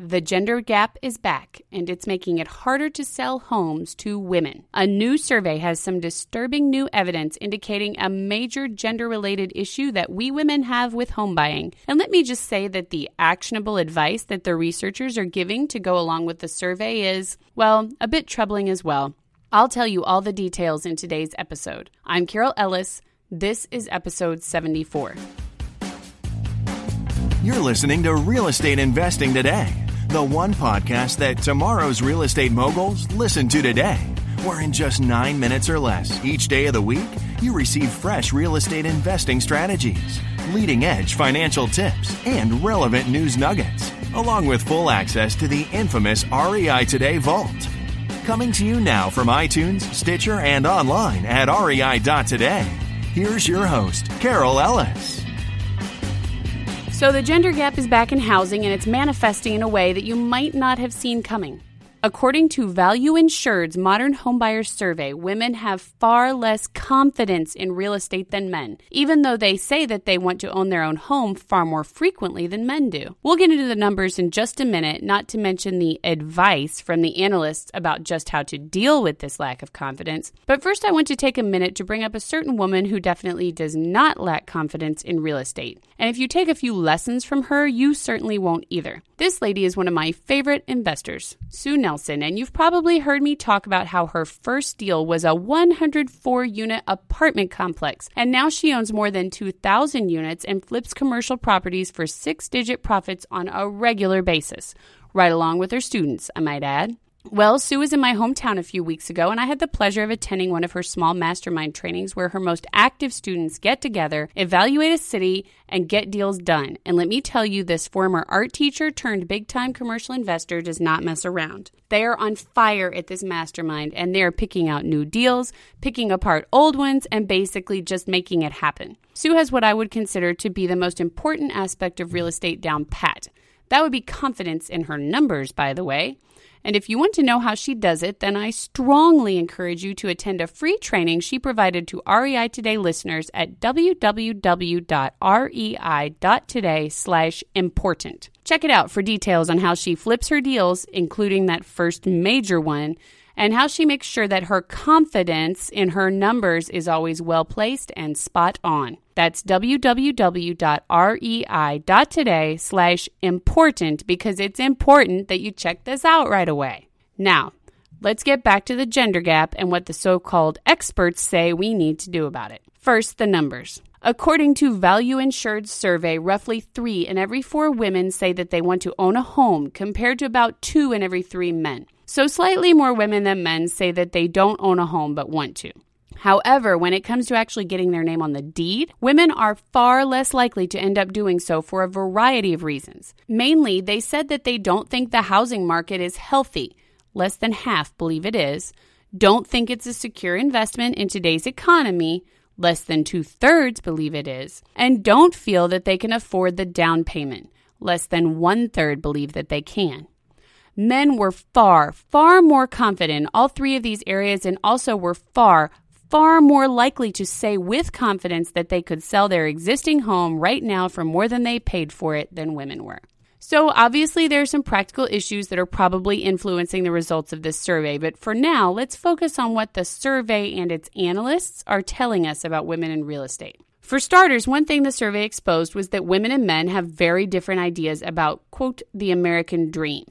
The gender gap is back, and it's making it harder to sell homes to women. A new survey has some disturbing new evidence indicating a major gender related issue that we women have with home buying. And let me just say that the actionable advice that the researchers are giving to go along with the survey is, well, a bit troubling as well. I'll tell you all the details in today's episode. I'm Carol Ellis. This is episode 74. You're listening to Real Estate Investing Today, the one podcast that tomorrow's real estate moguls listen to today, where in just nine minutes or less each day of the week, you receive fresh real estate investing strategies, leading edge financial tips, and relevant news nuggets, along with full access to the infamous REI Today Vault. Coming to you now from iTunes, Stitcher, and online at rei.today. Here's your host, Carol Ellis. So, the gender gap is back in housing and it's manifesting in a way that you might not have seen coming. According to ValueInsured's Modern Homebuyers Survey, women have far less confidence in real estate than men, even though they say that they want to own their own home far more frequently than men do. We'll get into the numbers in just a minute, not to mention the advice from the analysts about just how to deal with this lack of confidence. But first, I want to take a minute to bring up a certain woman who definitely does not lack confidence in real estate. And if you take a few lessons from her, you certainly won't either. This lady is one of my favorite investors, Sue Nelson, and you've probably heard me talk about how her first deal was a 104 unit apartment complex, and now she owns more than 2,000 units and flips commercial properties for six digit profits on a regular basis, right along with her students, I might add. Well, Sue was in my hometown a few weeks ago, and I had the pleasure of attending one of her small mastermind trainings where her most active students get together, evaluate a city, and get deals done. And let me tell you, this former art teacher turned big time commercial investor does not mess around. They are on fire at this mastermind, and they are picking out new deals, picking apart old ones, and basically just making it happen. Sue has what I would consider to be the most important aspect of real estate down pat. That would be confidence in her numbers, by the way. And if you want to know how she does it, then I strongly encourage you to attend a free training she provided to REI Today listeners at www.rei.today slash important. Check it out for details on how she flips her deals, including that first major one, and how she makes sure that her confidence in her numbers is always well placed and spot on. That's www.rei.today slash important because it's important that you check this out right away. Now, let's get back to the gender gap and what the so called experts say we need to do about it. First, the numbers. According to ValueInsured's survey, roughly three in every four women say that they want to own a home, compared to about two in every three men. So, slightly more women than men say that they don't own a home but want to. However, when it comes to actually getting their name on the deed, women are far less likely to end up doing so for a variety of reasons. Mainly, they said that they don't think the housing market is healthy. Less than half believe it is. Don't think it's a secure investment in today's economy. Less than two thirds believe it is. And don't feel that they can afford the down payment. Less than one third believe that they can. Men were far, far more confident in all three of these areas and also were far, far more likely to say with confidence that they could sell their existing home right now for more than they paid for it than women were. So, obviously, there are some practical issues that are probably influencing the results of this survey, but for now, let's focus on what the survey and its analysts are telling us about women in real estate. For starters, one thing the survey exposed was that women and men have very different ideas about, quote, the American dream.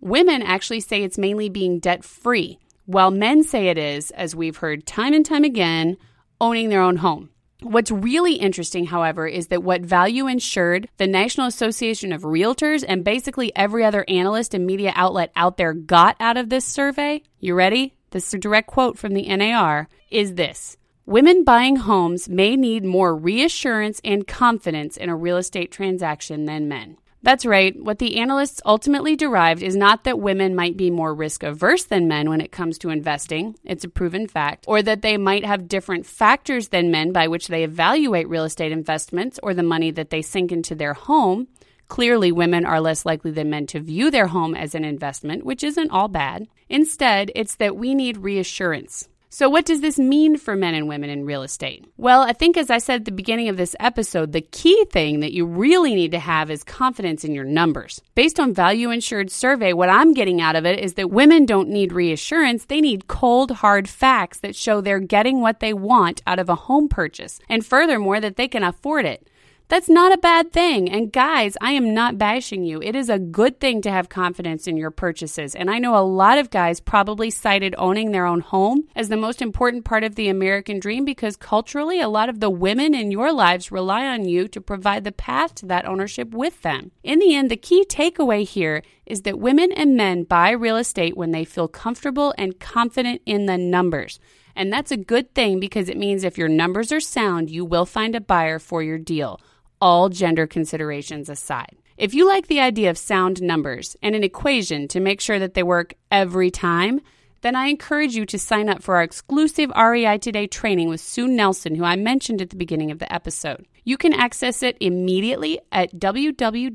Women actually say it's mainly being debt free, while men say it is, as we've heard time and time again, owning their own home. What's really interesting, however, is that what ValueInsured, the National Association of Realtors, and basically every other analyst and media outlet out there got out of this survey, you ready? This is a direct quote from the NAR, is this. Women buying homes may need more reassurance and confidence in a real estate transaction than men. That's right. What the analysts ultimately derived is not that women might be more risk averse than men when it comes to investing, it's a proven fact, or that they might have different factors than men by which they evaluate real estate investments or the money that they sink into their home. Clearly, women are less likely than men to view their home as an investment, which isn't all bad. Instead, it's that we need reassurance. So, what does this mean for men and women in real estate? Well, I think, as I said at the beginning of this episode, the key thing that you really need to have is confidence in your numbers. Based on ValueInsured survey, what I'm getting out of it is that women don't need reassurance, they need cold, hard facts that show they're getting what they want out of a home purchase, and furthermore, that they can afford it. That's not a bad thing. And guys, I am not bashing you. It is a good thing to have confidence in your purchases. And I know a lot of guys probably cited owning their own home as the most important part of the American dream because culturally, a lot of the women in your lives rely on you to provide the path to that ownership with them. In the end, the key takeaway here is that women and men buy real estate when they feel comfortable and confident in the numbers. And that's a good thing because it means if your numbers are sound, you will find a buyer for your deal all gender considerations aside. If you like the idea of sound numbers and an equation to make sure that they work every time, then I encourage you to sign up for our exclusive REI Today training with Sue Nelson, who I mentioned at the beginning of the episode. You can access it immediately at www.rei.today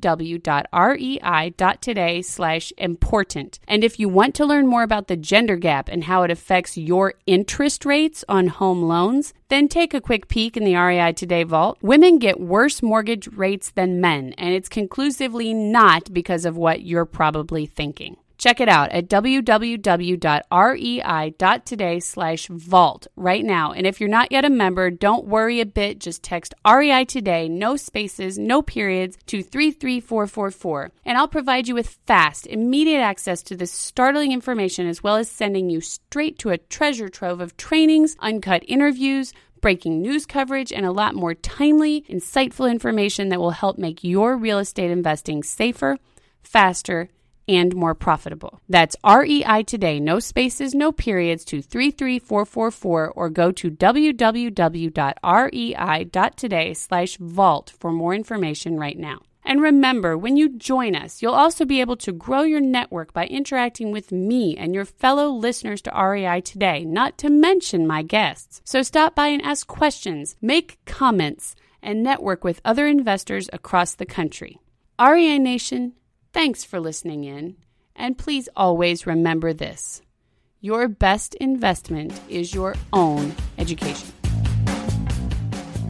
slash important. And if you want to learn more about the gender gap and how it affects your interest rates on home loans, then take a quick peek in the REI Today vault. Women get worse mortgage rates than men, and it's conclusively not because of what you're probably thinking. Check it out at www.rei.today slash vault right now. And if you're not yet a member, don't worry a bit. Just text REI today, no spaces, no periods, to 33444. And I'll provide you with fast, immediate access to this startling information as well as sending you straight to a treasure trove of trainings, uncut interviews, breaking news coverage, and a lot more timely, insightful information that will help make your real estate investing safer, faster, and more profitable. That's REI today, no spaces, no periods to 33444 or go to www.rei.today slash vault for more information right now. And remember, when you join us, you'll also be able to grow your network by interacting with me and your fellow listeners to REI today, not to mention my guests. So stop by and ask questions, make comments, and network with other investors across the country. REI Nation, Thanks for listening in, and please always remember this your best investment is your own education.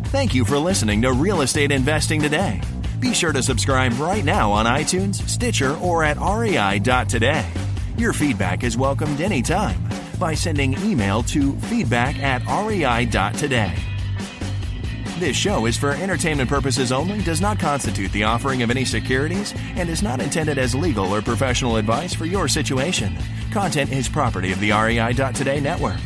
Thank you for listening to Real Estate Investing Today. Be sure to subscribe right now on iTunes, Stitcher, or at rei.today. Your feedback is welcomed anytime by sending email to feedback at rei.today. This show is for entertainment purposes only, does not constitute the offering of any securities, and is not intended as legal or professional advice for your situation. Content is property of the REI.today network.